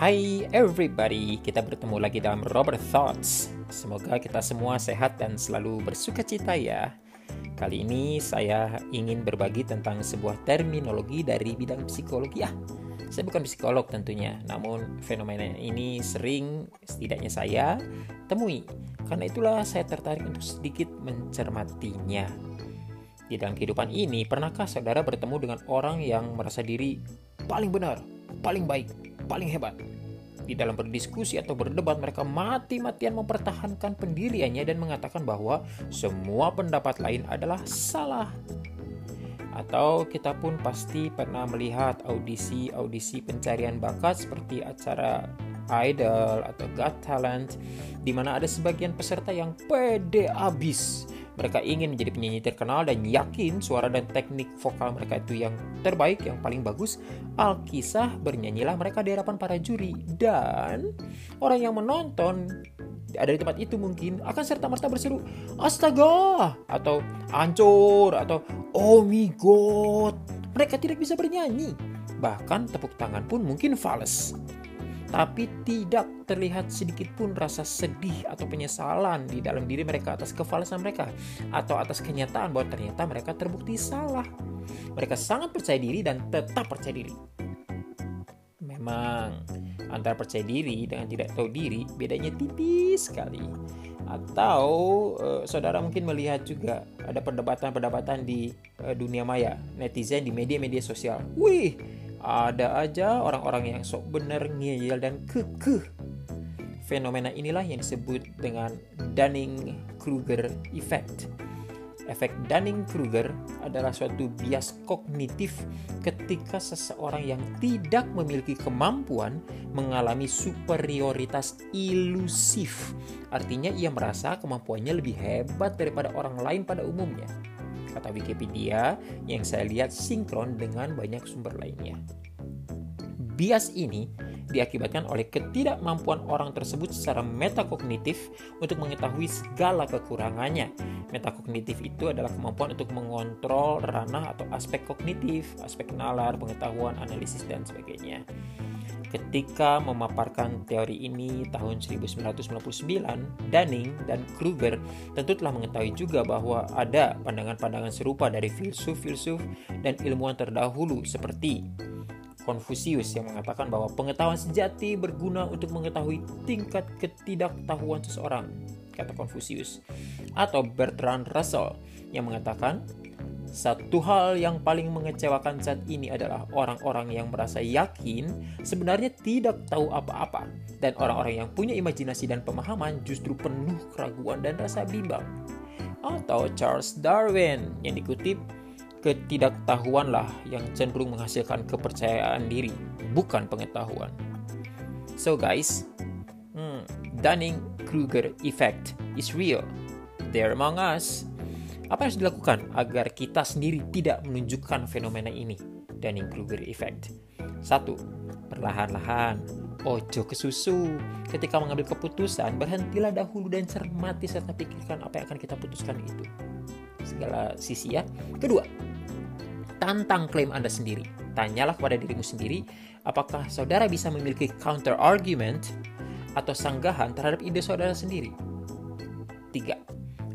Hai everybody, kita bertemu lagi dalam Robert Thoughts. Semoga kita semua sehat dan selalu bersuka cita ya. Kali ini saya ingin berbagi tentang sebuah terminologi dari bidang psikologi ya. Saya bukan psikolog tentunya, namun fenomena ini sering setidaknya saya temui. Karena itulah saya tertarik untuk sedikit mencermatinya. Di dalam kehidupan ini, pernahkah saudara bertemu dengan orang yang merasa diri paling benar, paling baik, paling hebat. Di dalam berdiskusi atau berdebat mereka mati-matian mempertahankan pendiriannya dan mengatakan bahwa semua pendapat lain adalah salah. Atau kita pun pasti pernah melihat audisi-audisi pencarian bakat seperti acara Idol atau Got Talent di mana ada sebagian peserta yang pede abis mereka ingin menjadi penyanyi terkenal dan yakin suara dan teknik vokal mereka itu yang terbaik, yang paling bagus. Alkisah bernyanyilah mereka di hadapan para juri. Dan orang yang menonton ada di tempat itu mungkin akan serta-merta berseru astaga! atau hancur! atau oh my god! Mereka tidak bisa bernyanyi. Bahkan tepuk tangan pun mungkin fals tapi tidak terlihat sedikit pun rasa sedih atau penyesalan di dalam diri mereka atas kefalasan mereka atau atas kenyataan bahwa ternyata mereka terbukti salah. Mereka sangat percaya diri dan tetap percaya diri. Memang antara percaya diri dengan tidak tahu diri bedanya tipis sekali. Atau uh, saudara mungkin melihat juga ada perdebatan-perdebatan di uh, dunia maya, netizen di media-media sosial. Wih, ada aja orang-orang yang sok bener ngeyel dan kekeh. Fenomena inilah yang disebut dengan Dunning-Kruger effect. Efek Dunning-Kruger adalah suatu bias kognitif ketika seseorang yang tidak memiliki kemampuan mengalami superioritas ilusif. Artinya ia merasa kemampuannya lebih hebat daripada orang lain pada umumnya kata Wikipedia yang saya lihat sinkron dengan banyak sumber lainnya. Bias ini diakibatkan oleh ketidakmampuan orang tersebut secara metakognitif untuk mengetahui segala kekurangannya. Metakognitif itu adalah kemampuan untuk mengontrol ranah atau aspek kognitif, aspek nalar, pengetahuan, analisis, dan sebagainya. Ketika memaparkan teori ini tahun 1999, Dunning dan Kruger tentu telah mengetahui juga bahwa ada pandangan-pandangan serupa dari filsuf-filsuf dan ilmuwan terdahulu seperti Konfusius yang mengatakan bahwa pengetahuan sejati berguna untuk mengetahui tingkat ketidaktahuan seseorang, kata Konfusius. Atau Bertrand Russell yang mengatakan satu hal yang paling mengecewakan saat ini adalah orang-orang yang merasa yakin sebenarnya tidak tahu apa-apa dan orang-orang yang punya imajinasi dan pemahaman justru penuh keraguan dan rasa bimbang. Atau Charles Darwin yang dikutip ketidaktahuanlah yang cenderung menghasilkan kepercayaan diri, bukan pengetahuan. So guys, hmm, Dunning-Kruger effect is real. There among us. Apa yang harus dilakukan agar kita sendiri tidak menunjukkan fenomena ini? Dunning-Kruger effect. Satu, perlahan-lahan, ojo ke susu. Ketika mengambil keputusan, berhentilah dahulu dan cermati serta pikirkan apa yang akan kita putuskan itu. Segala sisi ya. Kedua, tantang klaim Anda sendiri. Tanyalah kepada dirimu sendiri, apakah saudara bisa memiliki counter argument atau sanggahan terhadap ide saudara sendiri. Tiga,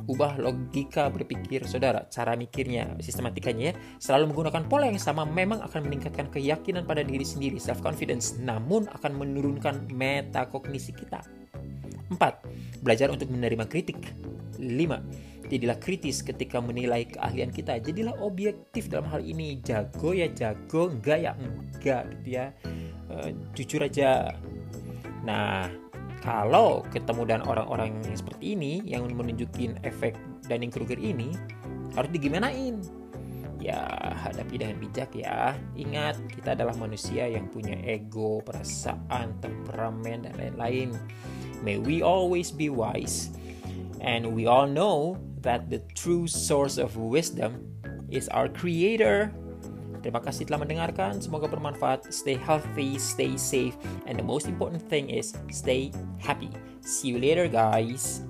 ubah logika berpikir saudara, cara mikirnya, sistematikanya ya, selalu menggunakan pola yang sama memang akan meningkatkan keyakinan pada diri sendiri, self confidence, namun akan menurunkan metakognisi kita. 4. Belajar untuk menerima kritik. 5. Jadilah kritis ketika menilai keahlian kita. Jadilah objektif dalam hal ini. Jago ya jago, enggak ya enggak gitu ya. Uh, jujur aja. Nah, kalau ketemu dengan orang-orang yang seperti ini yang menunjukin efek Dunning-Kruger ini harus digimanain? Ya hadapi dengan bijak ya. Ingat kita adalah manusia yang punya ego perasaan temperamen dan lain-lain. May we always be wise and we all know that the true source of wisdom is our creator Terima kasih telah mendengarkan. Semoga bermanfaat. Stay healthy, stay safe, and the most important thing is stay happy. See you later, guys.